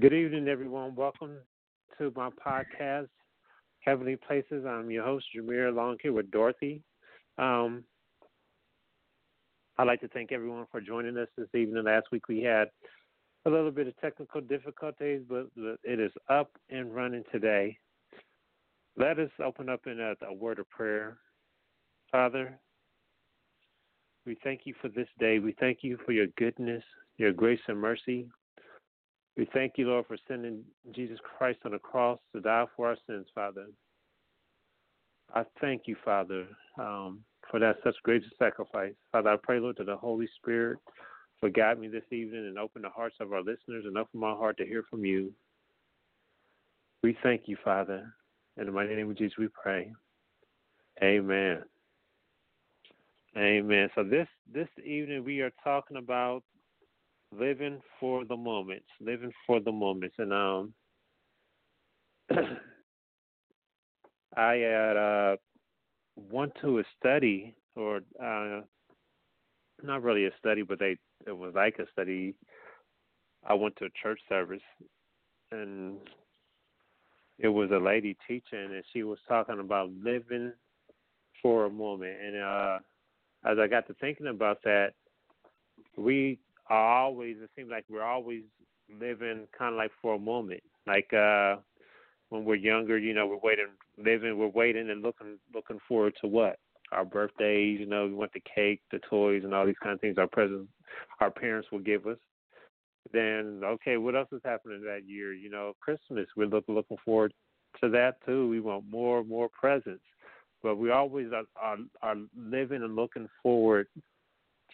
Good evening, everyone. Welcome to my podcast, Heavenly Places. I'm your host, Jamere, along here with Dorothy. Um, I'd like to thank everyone for joining us this evening. Last week we had a little bit of technical difficulties, but it is up and running today. Let us open up in a, a word of prayer. Father, we thank you for this day. We thank you for your goodness, your grace and mercy. We thank you, Lord, for sending Jesus Christ on the cross to die for our sins, Father. I thank you, Father, um, for that such great sacrifice. Father, I pray, Lord, that the Holy Spirit will guide me this evening and open the hearts of our listeners and open my heart to hear from you. We thank you, Father. In the mighty name of Jesus, we pray. Amen. Amen. So this this evening we are talking about living for the moments, living for the moments, and um, I had uh went to a study or uh, not really a study, but they it was like a study. I went to a church service, and it was a lady teaching, and she was talking about living for a moment. And uh, as I got to thinking about that, we are always it seems like we're always living kind of like for a moment. Like uh when we're younger you know we're waiting living we're waiting and looking looking forward to what? Our birthdays you know we want the cake the toys and all these kind of things our presents our parents will give us. Then okay what else is happening that year? You know christmas we're looking looking forward to that too. We want more and more presents. But we always are, are are living and looking forward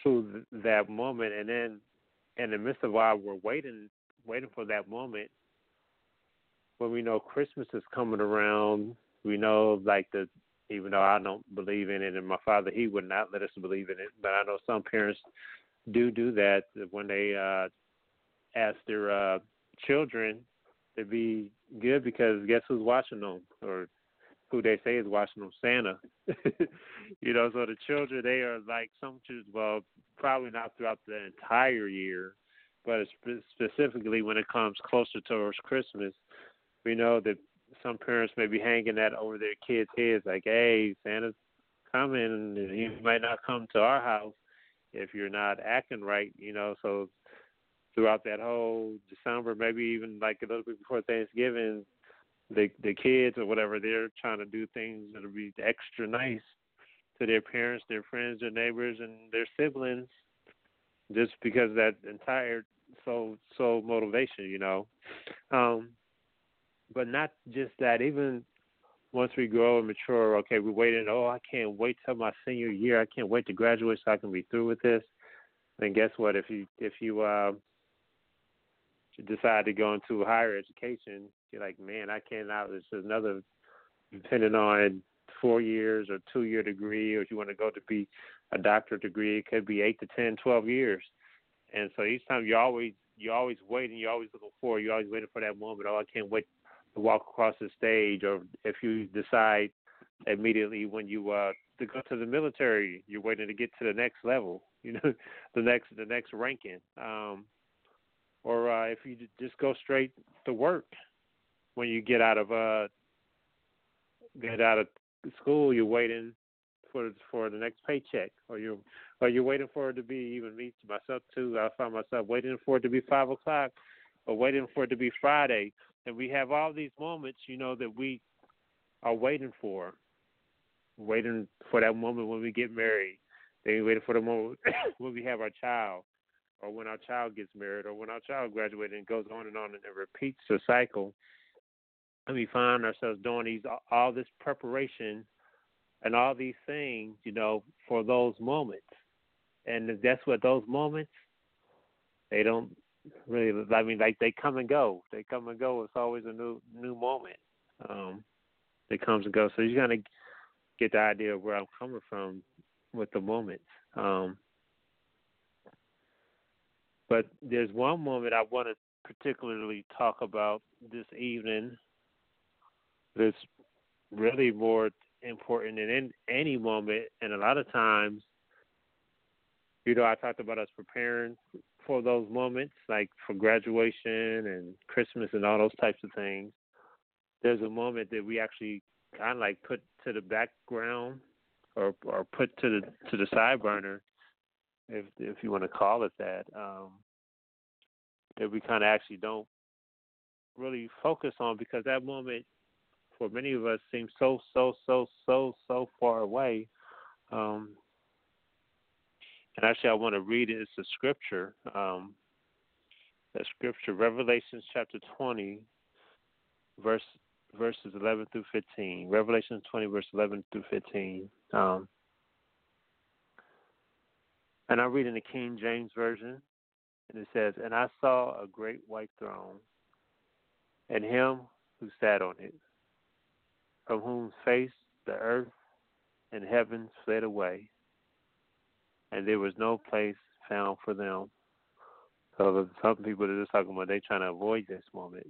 to that moment, and then in the midst of while we're waiting, waiting for that moment, when we know Christmas is coming around, we know like the even though I don't believe in it, and my father he would not let us believe in it, but I know some parents do do that when they uh ask their uh children to be good because guess who's watching them or who they say is watching them, Santa. you know, so the children they are like some children. Well, probably not throughout the entire year, but specifically when it comes closer towards Christmas, we know that some parents may be hanging that over their kids' heads, like, "Hey, Santa's coming, and he might not come to our house if you're not acting right." You know, so throughout that whole December, maybe even like a little bit before Thanksgiving, the the kids or whatever they're trying to do things that'll be extra nice to their parents, their friends, their neighbors, and their siblings, just because that entire so so motivation, you know. Um, but not just that. Even once we grow and mature, okay, we're waiting. Oh, I can't wait till my senior year. I can't wait to graduate so I can be through with this. And guess what? If you if you uh, decide to go into higher education, you're like, man, I cannot. It's another depending on four years or two year degree, or if you want to go to be a doctorate degree, it could be eight to ten, twelve years. And so each time you always you always waiting, you're always looking forward, you're always waiting for that moment. Oh, I can't wait to walk across the stage, or if you decide immediately when you uh to go to the military, you're waiting to get to the next level, you know, the next the next ranking. Um or uh if you just go straight to work when you get out of uh get out of school, you're waiting for for the next paycheck, or you or you're waiting for it to be even me myself too. I find myself waiting for it to be five o'clock, or waiting for it to be Friday, and we have all these moments, you know, that we are waiting for, waiting for that moment when we get married. Then waiting for the moment when we have our child, or when our child gets married, or when our child graduates, and goes on and on, and it repeats the cycle we find ourselves doing these all this preparation and all these things, you know, for those moments. And that's what those moments they don't really. I mean, like they come and go. They come and go. It's always a new new moment. Um, that comes and goes. So you gotta get the idea of where I'm coming from with the moments. Um, but there's one moment I want to particularly talk about this evening that's really more important than any moment. And a lot of times, you know, I talked about us preparing for those moments, like for graduation and Christmas and all those types of things. There's a moment that we actually kind of like put to the background or or put to the to the side burner if if you want to call it that, um, that we kind of actually don't really focus on because that moment for many of us seems so so so so so far away. Um, and actually, I want to read it. It's a scripture. Um, that scripture, Revelations chapter 20, verse verses 11 through 15. Revelation 20, verse 11 through 15. Um, and I read in the King James Version, and it says, And I saw a great white throne, and him who sat on it, from whom face the earth and heaven fled away, and there was no place found for them. So some people are just talking about they trying to avoid this moment.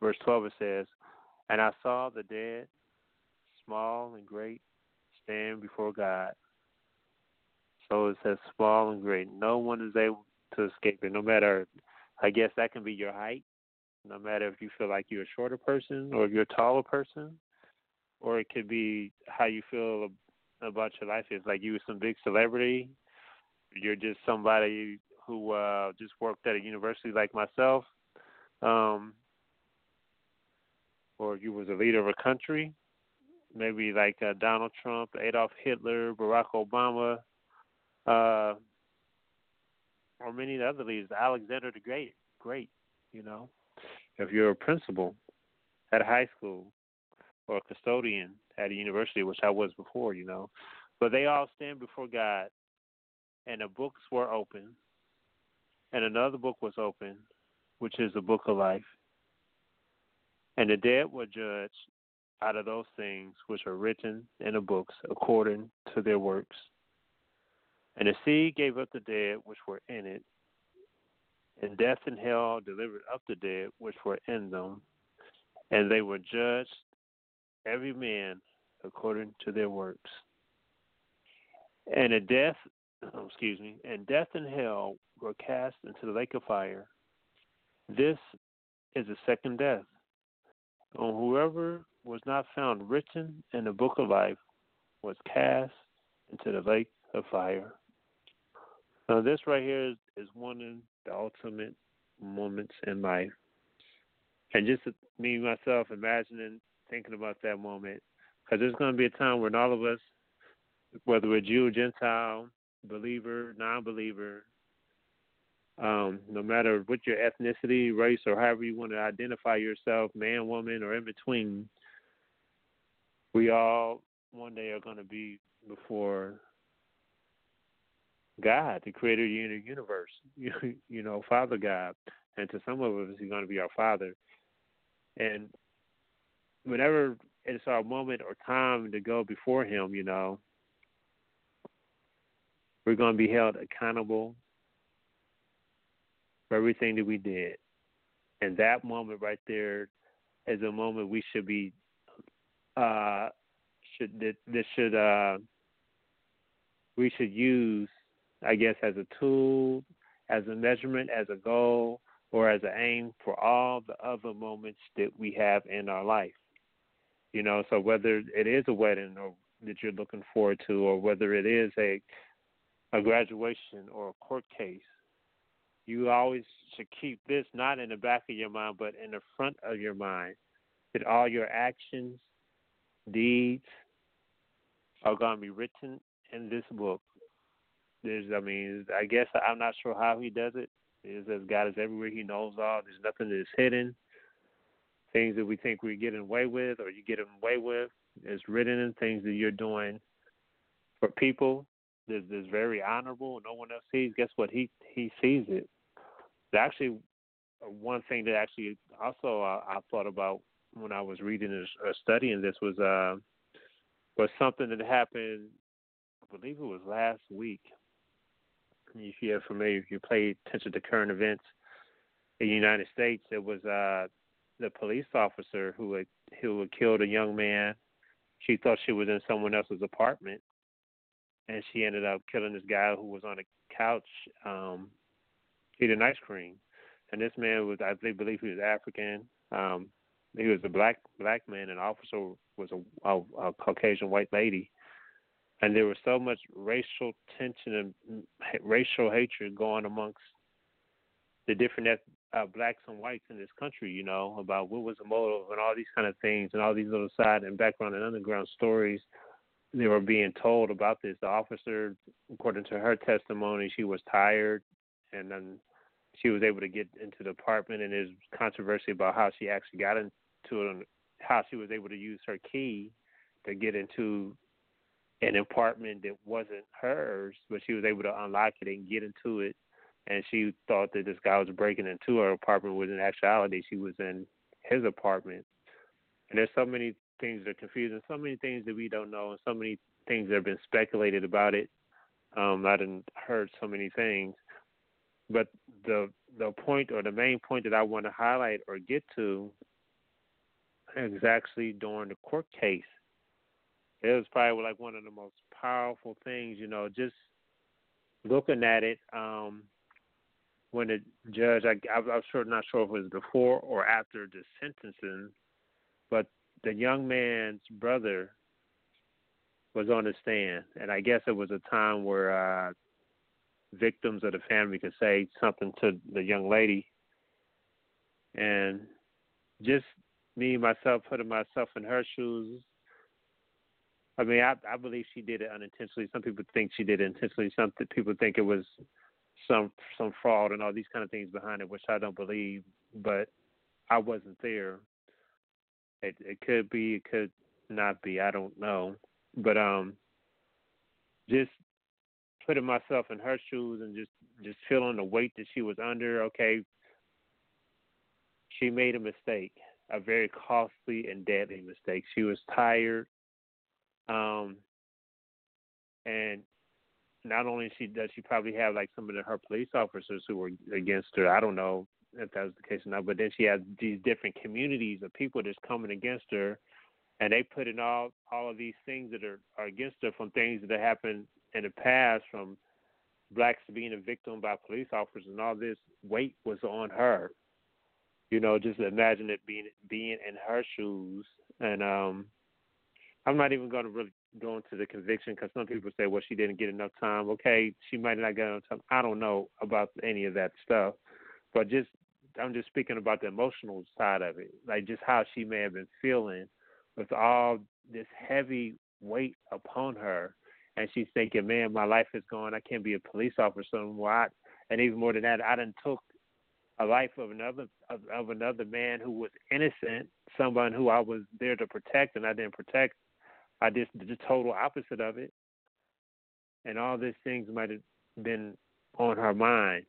Verse 12 it says, And I saw the dead, small and great, stand before God so it says small and great. No one is able to escape it, no matter, I guess that can be your height, no matter if you feel like you're a shorter person or if you're a taller person, or it could be how you feel about your life. It's like you were some big celebrity, you're just somebody who uh just worked at a university like myself, um, or you was a leader of a country, maybe like uh, Donald Trump, Adolf Hitler, Barack Obama, uh, or many of the other leaders, Alexander the Great, great, you know. If you're a principal at a high school or a custodian at a university, which I was before, you know, but they all stand before God, and the books were open, and another book was open, which is the book of life. And the dead were judged out of those things which are written in the books according to their works. And the sea gave up the dead which were in it, and death and hell delivered up the dead which were in them, and they were judged, every man according to their works. And a death, oh, excuse me, and death and hell were cast into the lake of fire. This is the second death. And whoever was not found written in the book of life was cast into the lake of fire. Now, this right here is, is one of the ultimate moments in life. And just me, myself, imagining, thinking about that moment. Because there's going to be a time when all of us, whether we're Jew, Gentile, believer, non believer, um, no matter what your ethnicity, race, or however you want to identify yourself, man, woman, or in between, we all one day are going to be before God, the creator of the universe, you, you know, Father God. And to some of us, He's going to be our Father. And whenever it's our moment or time to go before Him, you know, we're going to be held accountable for everything that we did. And that moment right there is a moment we should be, uh, should that this should uh, we should use I guess, as a tool, as a measurement, as a goal, or as an aim for all the other moments that we have in our life. You know, so whether it is a wedding or that you're looking forward to, or whether it is a a graduation or a court case, you always should keep this not in the back of your mind, but in the front of your mind. That all your actions, deeds, are going to be written in this book there's, I mean, I guess I'm not sure how he does it. Is as God is everywhere. He knows all. There's nothing that is hidden. Things that we think we're getting away with, or you get away with, is written in things that you're doing for people. That's, very honorable. No one else sees. Guess what? He he sees it. actually one thing that actually also uh, I thought about when I was reading or studying this was uh was something that happened. I believe it was last week. If you're familiar, if you pay attention to current events in the United States, it was uh the police officer who had who had killed a young man. She thought she was in someone else's apartment, and she ended up killing this guy who was on a couch um eating ice cream. And this man was, I believe, he was African. Um, he was a black black man, and officer was a, a, a Caucasian white lady. And there was so much racial tension and racial hatred going amongst the different uh, blacks and whites in this country, you know, about what was the motive and all these kind of things and all these little side and background and underground stories they were being told about this. The officer, according to her testimony, she was tired and then she was able to get into the apartment and there's controversy about how she actually got into it and how she was able to use her key to get into an apartment that wasn't hers, but she was able to unlock it and get into it and she thought that this guy was breaking into her apartment when in actuality she was in his apartment. And there's so many things that are confusing, so many things that we don't know, and so many things that have been speculated about it. Um, I didn't heard so many things, but the the point or the main point that I want to highlight or get to is actually during the court case. It was probably like one of the most powerful things, you know, just looking at it. Um, when the judge, I, I, I'm sure not sure if it was before or after the sentencing, but the young man's brother was on the stand, and I guess it was a time where uh, victims of the family could say something to the young lady, and just me myself putting myself in her shoes. I mean, I, I believe she did it unintentionally. Some people think she did it intentionally. Some people think it was some some fraud and all these kind of things behind it, which I don't believe. But I wasn't there. It it could be, it could not be. I don't know. But um, just putting myself in her shoes and just just feeling the weight that she was under. Okay, she made a mistake, a very costly and deadly mistake. She was tired, um, and not only she does she probably have like some of the, her police officers who were against her. I don't know if that was the case or not, but then she has these different communities of people that's coming against her, and they put in all all of these things that are, are against her from things that happened in the past, from blacks being a victim by police officers, and all this weight was on her. You know, just imagine it being being in her shoes, and um, I'm not even going to really going to the conviction because some people say, well, she didn't get enough time. Okay, she might not get enough time. I don't know about any of that stuff, but just I'm just speaking about the emotional side of it, like just how she may have been feeling with all this heavy weight upon her, and she's thinking, man, my life is gone. I can't be a police officer anymore. and even more than that, I done took a life of another of, of another man who was innocent, someone who I was there to protect, and I didn't protect I did the total opposite of it. And all these things might have been on her mind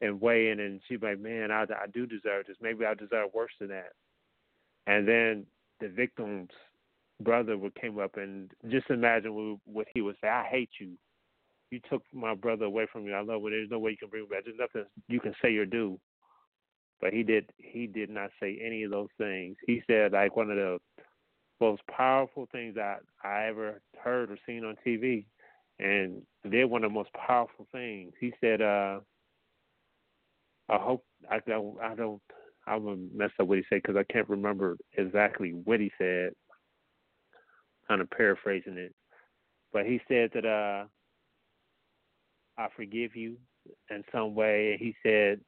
and weighing, and she's like, man, I, I do deserve this. Maybe I deserve worse than that. And then the victim's brother would came up and just imagine what he would say. I hate you. You took my brother away from me. I love when there's no way you can bring him back. There's nothing you can say or do. But he did. He did not say any of those things. He said like one of the most powerful things that I ever heard or seen on TV, and they're one of the most powerful things. He said, uh, "I hope I don't I don't I'm gonna mess up what he said because I can't remember exactly what he said. Kind of paraphrasing it, but he said that uh, I forgive you in some way. He said,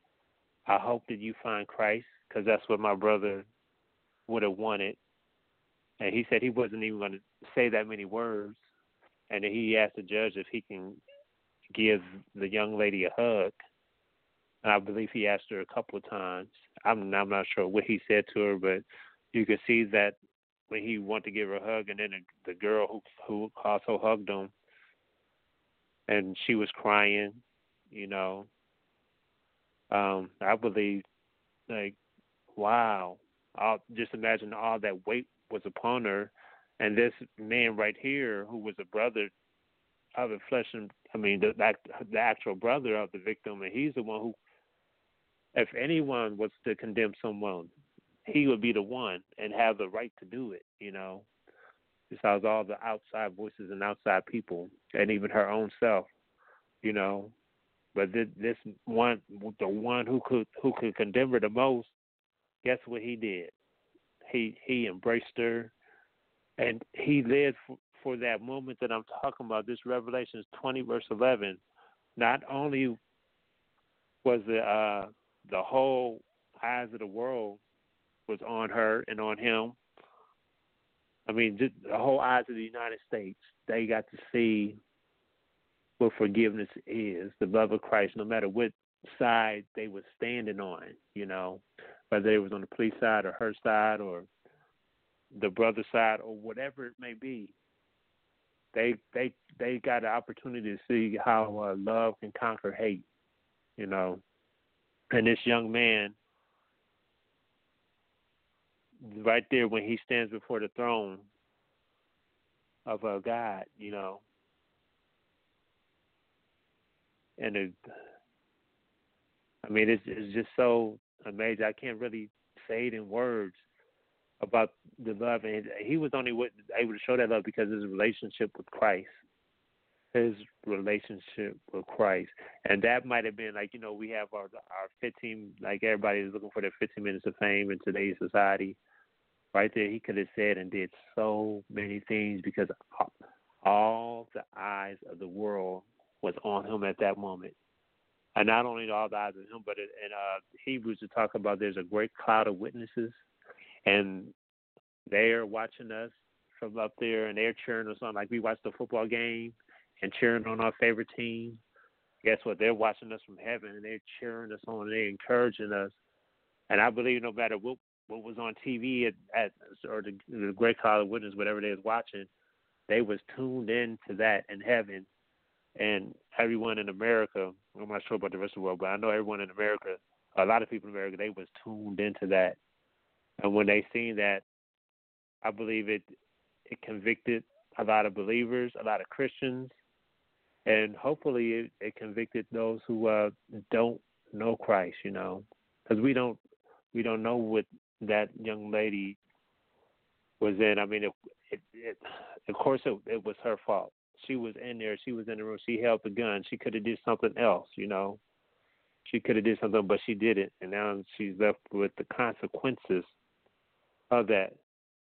I hope that you find Christ because that's what my brother would have wanted and he said he wasn't even going to say that many words. And he asked the judge if he can give the young lady a hug. And I believe he asked her a couple of times. I'm I'm not sure what he said to her, but you could see that when he wanted to give her a hug, and then the, the girl who who also hugged him, and she was crying, you know, Um, I believe, like, wow, I'll just imagine all that weight was upon her, and this man right here, who was a brother of the flesh and I mean the the actual brother of the victim, and he's the one who, if anyone was to condemn someone, he would be the one and have the right to do it. You know, besides all the outside voices and outside people, and even her own self. You know, but this, this one, the one who could who could condemn her the most, guess what he did? He he embraced her, and he lived for, for that moment that I'm talking about. This Revelations 20 verse 11. Not only was the uh, the whole eyes of the world was on her and on him. I mean, the whole eyes of the United States. They got to see what forgiveness is, the love of Christ, no matter what side they were standing on, you know, whether it was on the police side or her side or the brother side or whatever it may be. They they they got an opportunity to see how uh, love can conquer hate, you know. And this young man, right there when he stands before the throne of uh, God, you know, and it, I mean, it's it's just so amazing. I can't really say it in words about the love, and he was only able to show that love because of his relationship with Christ, his relationship with Christ, and that might have been like you know we have our our 15 like everybody is looking for their 15 minutes of fame in today's society. Right there, he could have said and did so many things because all the eyes of the world was on him at that moment. And not only all the eyes of him, but in uh, Hebrews to talk about there's a great cloud of witnesses, and they are watching us from up there, and they're cheering us on like we watch the football game and cheering on our favorite team. Guess what? They're watching us from heaven, and they're cheering us on, and they're encouraging us. And I believe no matter what what was on TV at, at or the, the great cloud of witnesses, whatever they was watching, they was tuned in to that in heaven and everyone in America. I'm not sure about the rest of the world, but I know everyone in America, a lot of people in America, they was tuned into that, and when they seen that, I believe it it convicted a lot of believers, a lot of Christians, and hopefully it, it convicted those who uh, don't know Christ. You know, because we don't we don't know what that young lady was in. I mean, it, it, it of course it, it was her fault she was in there. She was in the room. She held the gun. She could have did something else, you know. She could have did something, but she didn't, and now she's left with the consequences of that.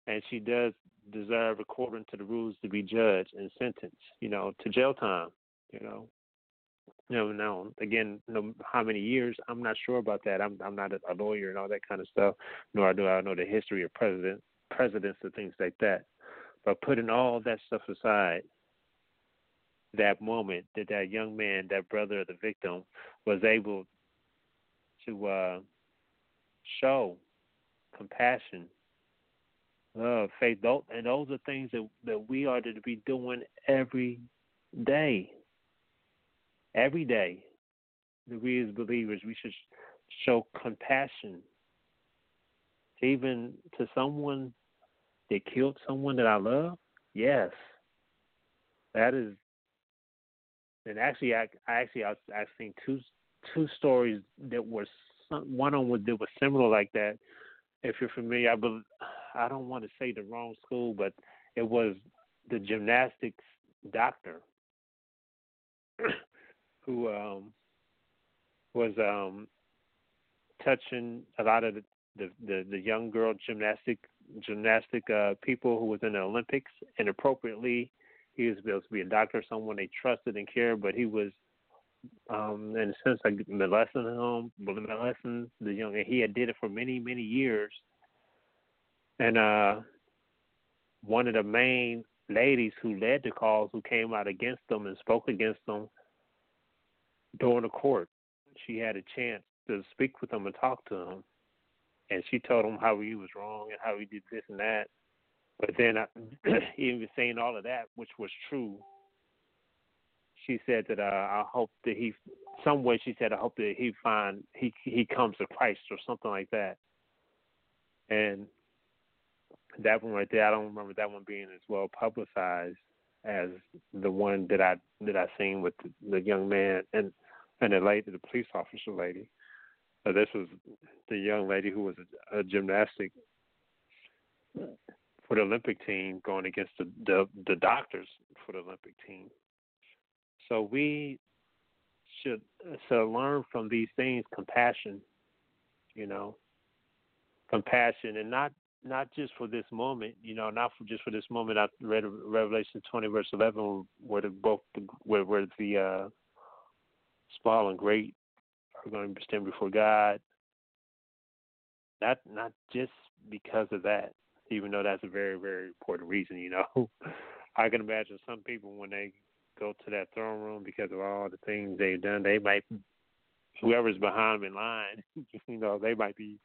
And she does deserve, according to the rules, to be judged and sentenced, you know, to jail time. You know, you know, now again, no, how many years? I'm not sure about that. I'm I'm not a, lawyer and all that kind of stuff. Nor do I know the history of president presidents and things like that. But putting all that stuff aside, that moment that that young man, that brother of the victim, was able to uh, show compassion, love, faith, and those are things that that we are to be doing every day. Every day, that we as believers we should show compassion, even to someone that killed someone that I love. Yes, that is and actually, I, actually I was I seen two two stories that were one of them that was similar like that. If you're familiar, I believe, I don't want to say the wrong school, but it was the gymnastics doctor who um, was um, touching a lot of the, the the, the young girl gymnastic gymnastic uh, people who was in the Olympics inappropriately he was supposed to be a doctor, someone they trusted and cared, but he was, um, in a sense, like molesting him, molesting the young. And he had did it for many, many years. And uh, one of the main ladies who led the cause, who came out against them and spoke against them during the court, she had a chance to speak with him and talk to him. And she told him how he was wrong and how he did this and that. But then, I, even saying all of that, which was true, she said that uh, I hope that he, some way she said I hope that he find he he comes to Christ or something like that. And that one right there, I don't remember that one being as well publicized as the one that I that I seen with the, the young man and and the lady, the police officer lady. So this was the young lady who was a, a gymnastic for the Olympic team going against the, the the doctors for the Olympic team. So we should so learn from these things compassion, you know, compassion, and not not just for this moment, you know, not for just for this moment. I read Revelation 20 verse 11, where the both where where the uh, small and great are going to stand before God. Not not just because of that, even though that's a very very important reason. You know, I can imagine some people when they go to that throne room because of all the things they've done, they might whoever's behind them in line, you know, they might be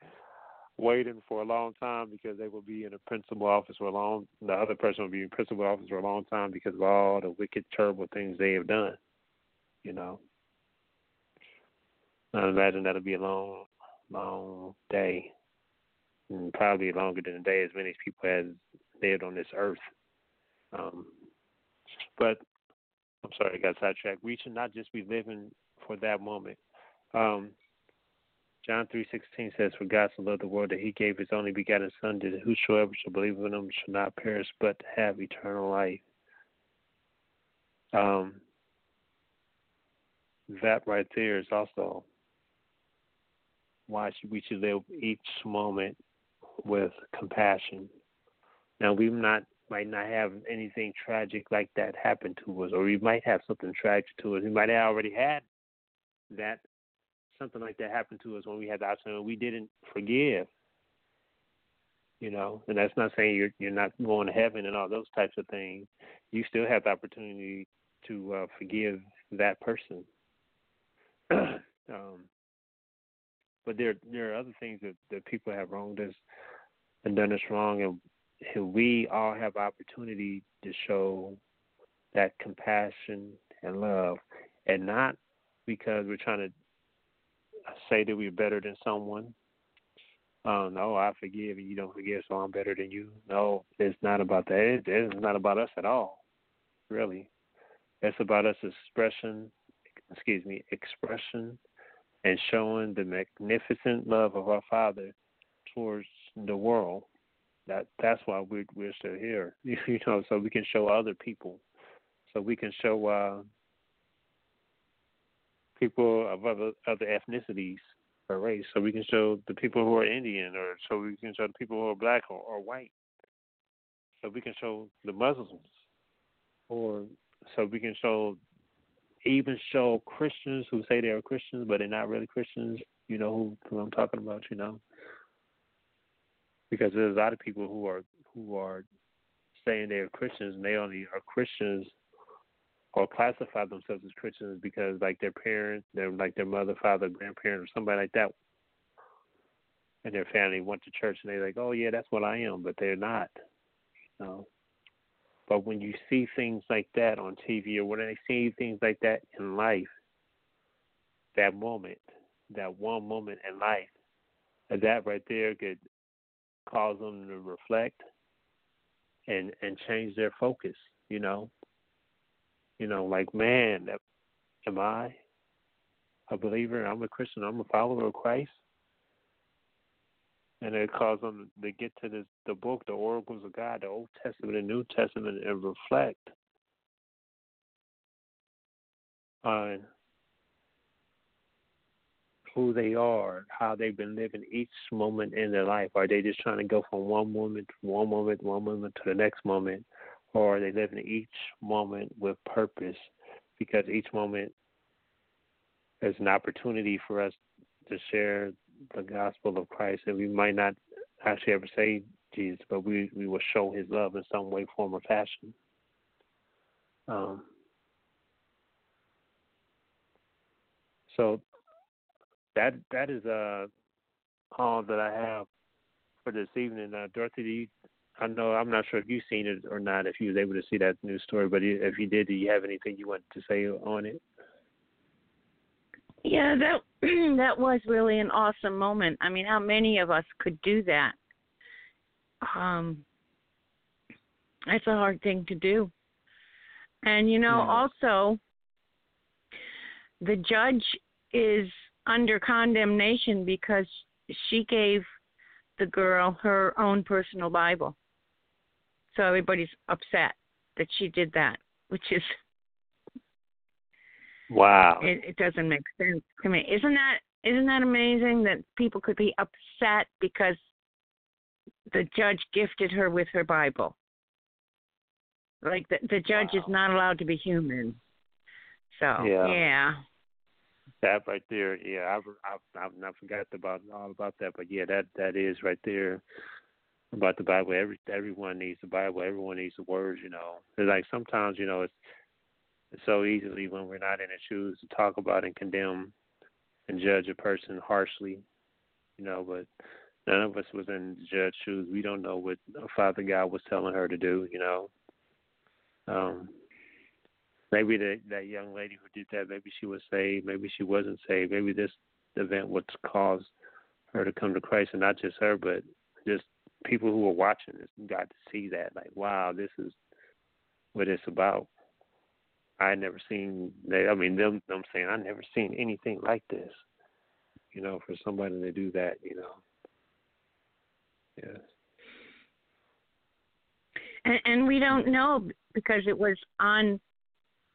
waiting for a long time because they will be in a principal office for a long the other person will be in principal office for a long time because of all the wicked, terrible things they have done. You know. I imagine that'll be a long, long day. Probably longer than a day as many people has lived on this earth. Um, but I'm sorry, I got sidetracked. We should not just be living for that moment. Um, John three sixteen says, "For God so loved the world that He gave His only begotten Son, that whosoever shall believe in Him shall not perish, but have eternal life." Um, that right there is also why should we should live each moment with compassion. Now we not might not have anything tragic like that happen to us, or we might have something tragic to us. We might have already had that something like that happened to us when we had the option and we didn't forgive. You know, and that's not saying you're you're not going to heaven and all those types of things. You still have the opportunity to uh, forgive that person. um, but there there are other things that, that people have wronged us and done us wrong, and, and we all have opportunity to show that compassion and love, and not because we're trying to say that we're better than someone. Oh no, I forgive and you don't forgive, so I'm better than you. No, it's not about that. It, it's not about us at all, really. It's about us expression, excuse me, expression, and showing the magnificent love of our Father towards the world. That that's why we're we're still here, you know, so we can show other people, so we can show uh, people of other other ethnicities or race. So we can show the people who are Indian, or so we can show the people who are black or, or white. So we can show the Muslims, or so we can show even show Christians who say they are Christians but they're not really Christians. You know who, who I'm talking about. You know, because there's a lot of people who are who are saying they're Christians and they only are Christians or classify themselves as Christians because like their parents, their like their mother, father, grandparent, or somebody like that, and their family went to church and they're like, oh yeah, that's what I am, but they're not. You know. But when you see things like that on TV or when they see things like that in life, that moment, that one moment in life, that right there could cause them to reflect and and change their focus. You know, you know, like, man, am I a believer? I'm a Christian. I'm a follower of Christ. And it caused them to get to this, the book, the oracles of God, the Old Testament and New Testament, and reflect on who they are, how they've been living each moment in their life. Are they just trying to go from one moment, one moment, one moment to the next moment? or are they live in each moment with purpose because each moment is an opportunity for us to share the gospel of Christ and we might not actually ever say Jesus, but we, we will show his love in some way, form or fashion. Um, so that that is uh all that I have for this evening. Uh, Dorothy, do you I know I'm not sure if you've seen it or not. If you was able to see that news story, but if you did, do you have anything you want to say on it? Yeah, that that was really an awesome moment. I mean, how many of us could do that? Um, that's a hard thing to do. And you know, Yeah. also the judge is under condemnation because she gave the girl her own personal Bible. So everybody's upset that she did that, which is Wow. it, it doesn't make sense to me. Isn't that isn't that amazing that people could be upset because the judge gifted her with her Bible? Like the the judge is not allowed to be human. So Yeah. yeah. That right there, yeah, I've I've I've not forgot about all about that, but yeah, that that is right there about the Bible. Every everyone needs the Bible. Everyone needs the words. You know, it's like sometimes you know it's so easily when we're not in the shoes to talk about and condemn and judge a person harshly. You know, but none of us was in the judge's shoes. We don't know what Father God was telling her to do. You know, um, maybe that that young lady who did that, maybe she was saved, maybe she wasn't saved, maybe this event would cause her to come to Christ, and not just her, but just people who were watching this got to see that, like, wow, this is what it's about. I had never seen they. I mean, them them saying I never seen anything like this. You know, for somebody to do that, you know. Yes. And, and we don't know because it was on,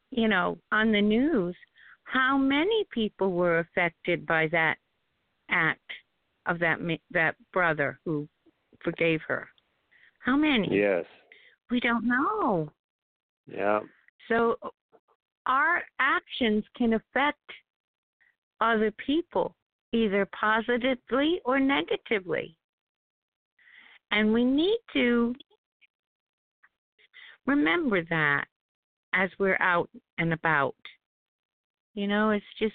you know, on the news how many people were affected by that act of that that brother who forgave her. How many? Yes. We don't know. Yeah. So our actions can affect other people either positively or negatively. And we need to remember that as we're out and about. You know, it's just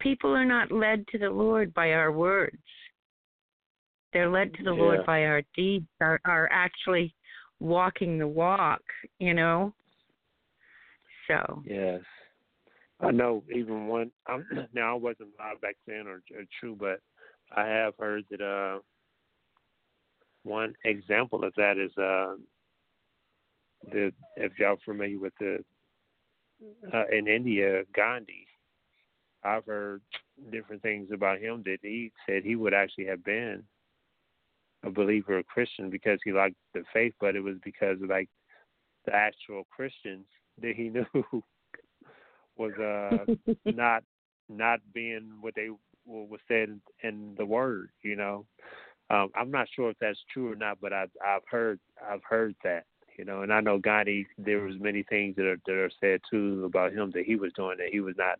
people are not led to the Lord by our words. They're led to the Lord by our deeds, our, our actually walking the walk, you know? So, Yes. I know even one um, now I wasn't live back then or, or true, but I have heard that uh one example of that is uh the if y'all familiar with the uh, in India, Gandhi. I've heard different things about him that he said he would actually have been a believer, a Christian, because he liked the faith, but it was because of like the actual Christians that he knew was uh not not being what they what was said in, in the word. You know, um, I'm not sure if that's true or not, but I've I've heard I've heard that. You know, and I know Gandhi. There was many things that are that are said too about him that he was doing that he was not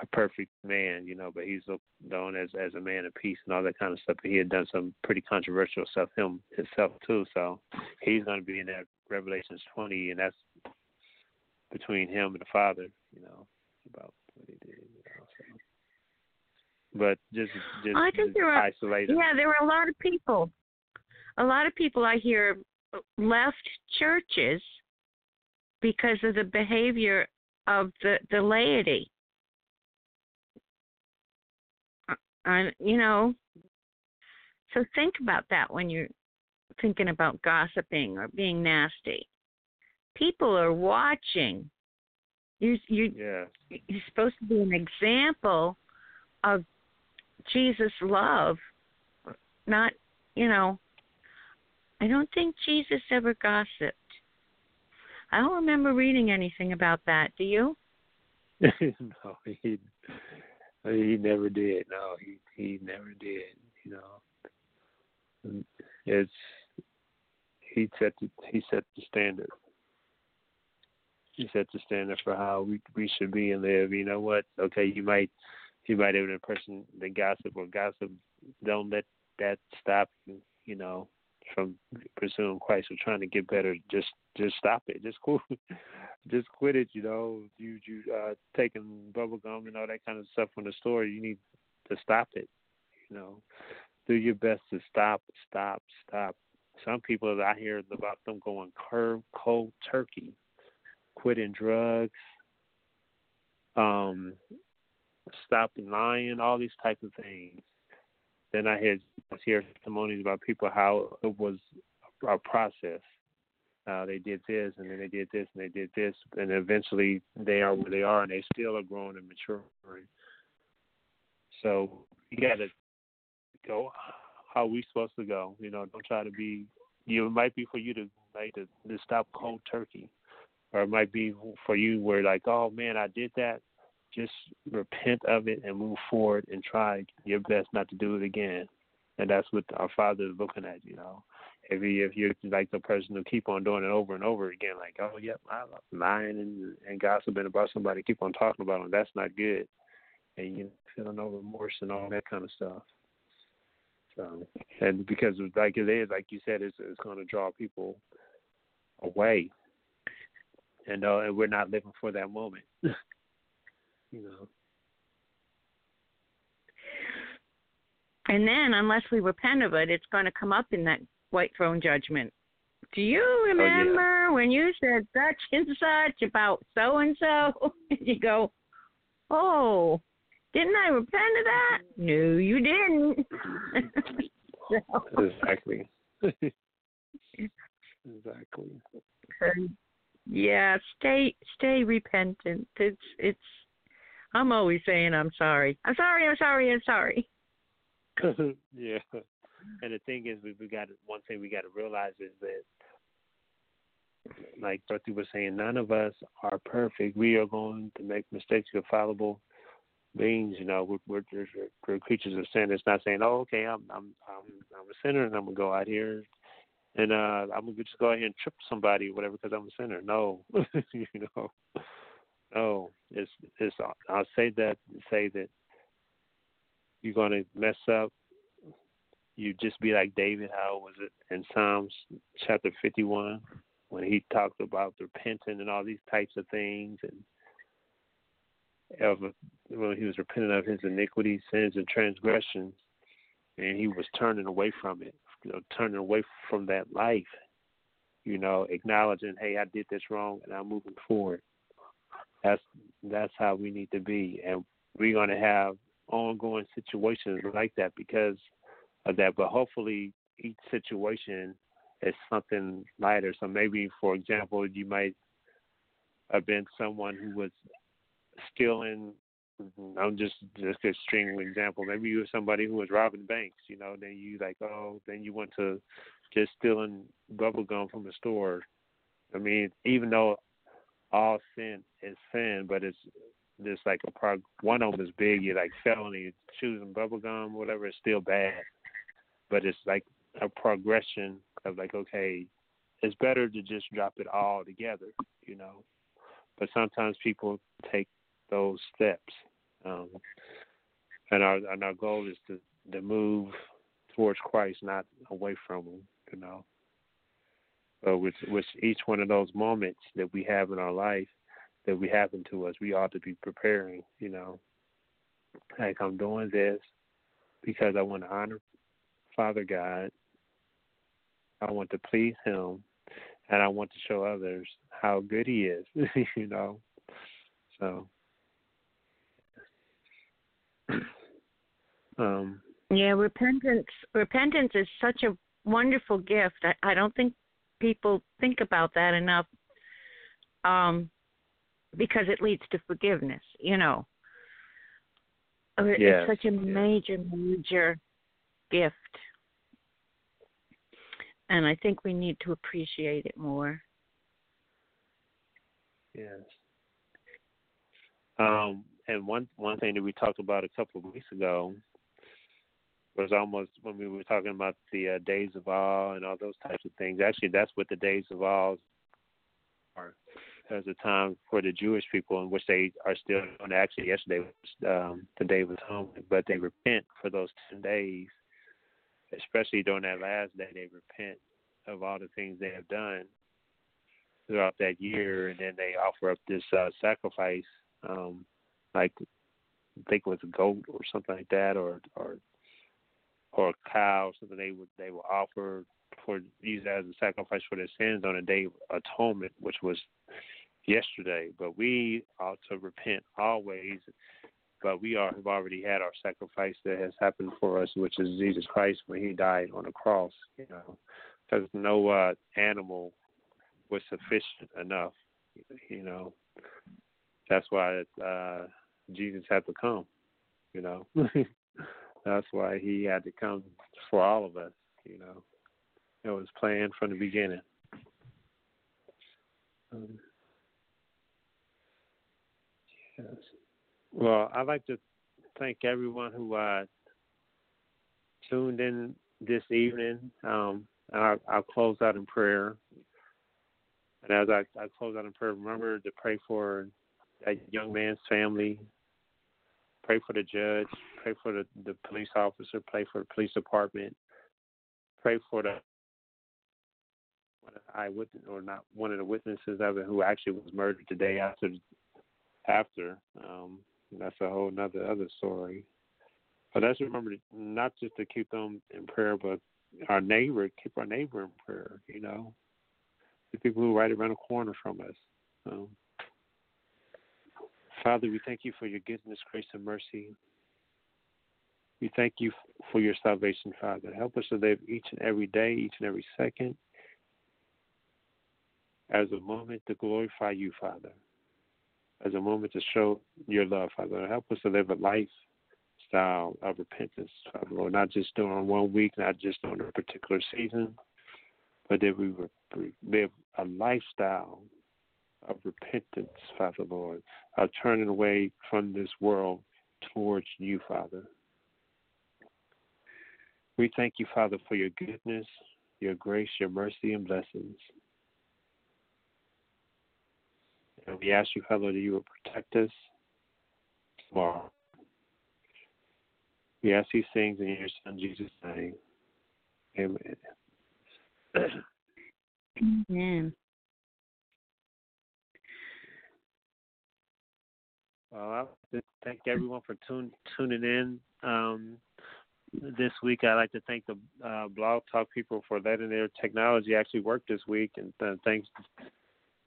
a perfect man. You know, but he's looked known as as a man of peace and all that kind of stuff. But he had done some pretty controversial stuff him himself too. So he's going to be in that Revelations 20, and that's between him and the Father, you know, about what he did. You know, so. But just just, I think just there are- isolated. yeah, there were a lot of people. A lot of people I hear left churches because of the behavior of the the laity. Uh, And you know, so think about that when you're thinking about gossiping or being nasty. People are watching. You you Yeah. you're supposed to be an example of Jesus' love, not, you know, I don't think Jesus ever gossiped. I don't remember reading anything about that. Do you? no, he he never did. No, he he never did. You know, it's he set the he set the standard. He set the standard for how we we should be and live. You know what? Okay, you might you might have been a person that gossip or gossip. Don't let that stop you. You know, from pursuing Christ or trying to get better. Just just stop it. Just quit. Just quit it. You know, you you uh taking bubble gum and all that kind of stuff from the store. You need to stop it. You know, do your best to stop, stop, stop. Some people I hear about them going curve cold turkey, quitting drugs, um, stopping lying, all these types of things. Then I hear testimonies about people how it was a process. Uh, they did this and then they did this and they did this and eventually they are where they are and they still are growing and maturing. So you got to go how we supposed to go. You know, don't try to be. You it might be for you to like to, to stop cold turkey, or it might be for you where like, oh man, I did that. Just repent of it and move forward and try your best not to do it again. And that's what our Father is looking at. You know, if you if you're like the person who keep on doing it over and over again, like, oh yep, I'm lying and and gossiping about somebody, keep on talking about them. That's not good. And you know, feeling no remorse and all that kind of stuff. So, and because like it is, like you said, it's, it's going to draw people away, and uh, and we're not living for that moment, you know. And then, unless we repent of it, it's going to come up in that white throne judgment. Do you remember oh, yeah. when you said such and such about so and so? You go, oh, didn't I repent of that? No, you didn't. so. Exactly. exactly. yeah, stay stay repentant. It's it's I'm always saying I'm sorry. I'm sorry, I'm sorry, I'm sorry. yeah. And the thing is we we got one thing we gotta realize is that like Dorothy was saying, none of us are perfect. We are going to make mistakes. We're fallible beings. You know, we're, we're, we're creatures of sin. It's not saying, oh, okay, I'm I'm I'm, I'm a sinner and I'm gonna go out here and uh I'm gonna just go out here and trip somebody or whatever because I'm a sinner. No, you know, no. I'll say that say that you're gonna mess up. You just be like David. How was it in Psalms chapter 51 when he talked about repenting and all these types of things and of when he was repenting of his iniquities, sins, and transgressions, and he was turning away from it, you know, turning away from that life, you know, acknowledging, hey, I did this wrong, and I'm moving forward. That's that's how we need to be, and we're going to have ongoing situations like that because of that. But hopefully, each situation is something lighter. So maybe, for example, you might have been someone who was stealing I'm just just a extreme example. Maybe you were somebody who was robbing banks, you know, then you like, oh, then you went to just stealing bubble gum from the store. I mean, even though all sin is sin, but it's just like a prog- one of them is big, you like felony, choosing bubble gum, whatever, it's still bad. But it's like a progression of like, okay, it's better to just drop it all together, you know. But sometimes people take those steps. Um, and our and our goal is to to move towards Christ, not away from Him. You know. With with each one of those moments that we have in our life that we happen to us, we ought to be preparing. You know, like I'm doing this because I want to honor Father God. I want to please Him, and I want to show others how good He is. you know, so um, yeah, repentance. Repentance is such a wonderful gift. I, I don't think people think about that enough. Um, because it leads to forgiveness. You know, uh, it's yes, such a major, major gift, and I think we need to appreciate it more. Yes. Um, and one one thing that we talked about a couple of weeks ago was almost when we were talking about the uh, days of awe and all those types of things. Actually, that's what the days of awe are. There's a time for the Jewish people in which they are still doing. Actually, yesterday was um, the day of atonement, but they repent for those ten days, especially during that last day. They repent of all the things they have done throughout that year, and then they offer up this uh, sacrifice. Um, like I think it was a goat or something like that, or or or a cow, something they would they would offer for use as a sacrifice for their sins on a day of atonement, which was yesterday. But we ought to repent always. But we are, have already had our sacrifice that has happened for us, which is Jesus Christ when He died on the cross. You know, because no uh, animal was sufficient enough. You know, that's why uh, Jesus had to come. You know, that's why He had to come for all of us. You know, it was planned from the beginning. Um, yes. Well, I'd like to thank everyone who uh, tuned in this evening. Um, and I'll, I'll, close out in prayer. And as I, I close out in prayer, remember to pray for that young man's family. Pray for the judge. Pray for the, the police officer. Pray for the police department. Pray for the eyewitness or not one of the witnesses of it who actually was murdered the day after after. Um, that's a whole another other story. But let's remember not just to keep them in prayer, but our neighbor, keep our neighbor in prayer. You know, the people who are right around the corner from us. Father, we thank you for your goodness, grace, and mercy. We thank you for your salvation, Father. Help us to live each and every day, each and every second, as a moment to glorify you, Father, as a moment to show your love, Father. Help us to live a lifestyle of repentance, Father, Lord, not just during one week, not just during a particular season, but that we live a lifestyle of repentance, Father, Lord, of turning away from this world towards you, Father. We thank you, Father, for your goodness, your grace, your mercy, and blessings. And we ask you, Father, that you will protect us tomorrow. We ask these things in your Son Jesus' name. Amen. Amen. Well, I thank everyone for tune, tuning in. Um, this week, I'd like to thank the uh, Blog Talk people for letting their technology actually work this week, and thanks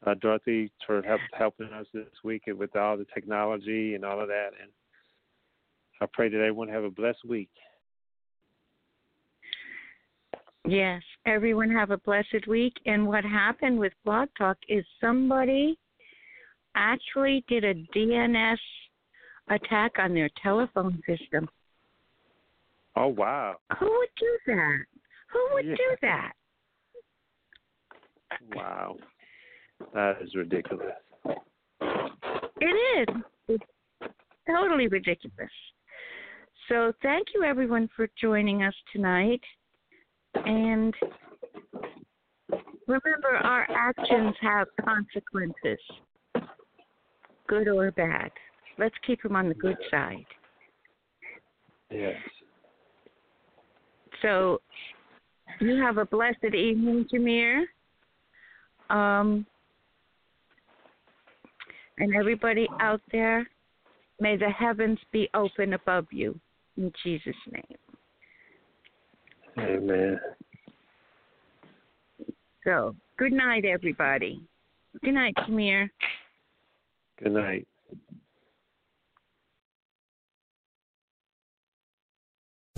uh, Dorothy for help, helping us this week with all the technology and all of that. And I pray that everyone have a blessed week. Yes, everyone have a blessed week. And what happened with Blog Talk is somebody actually did a DNS attack on their telephone system. Oh wow! Who would do that? Who would yeah. do that? Wow. That is ridiculous. It is. It's totally ridiculous. So thank you everyone for joining us tonight. And remember our actions have consequences. Good or bad. Let's keep them on the good side. Yes. So you have a blessed evening, Jamere. Um, and everybody out there, may the heavens be open above you. In Jesus' name. Amen. So, good night, everybody. Good night, Jamere. Good night.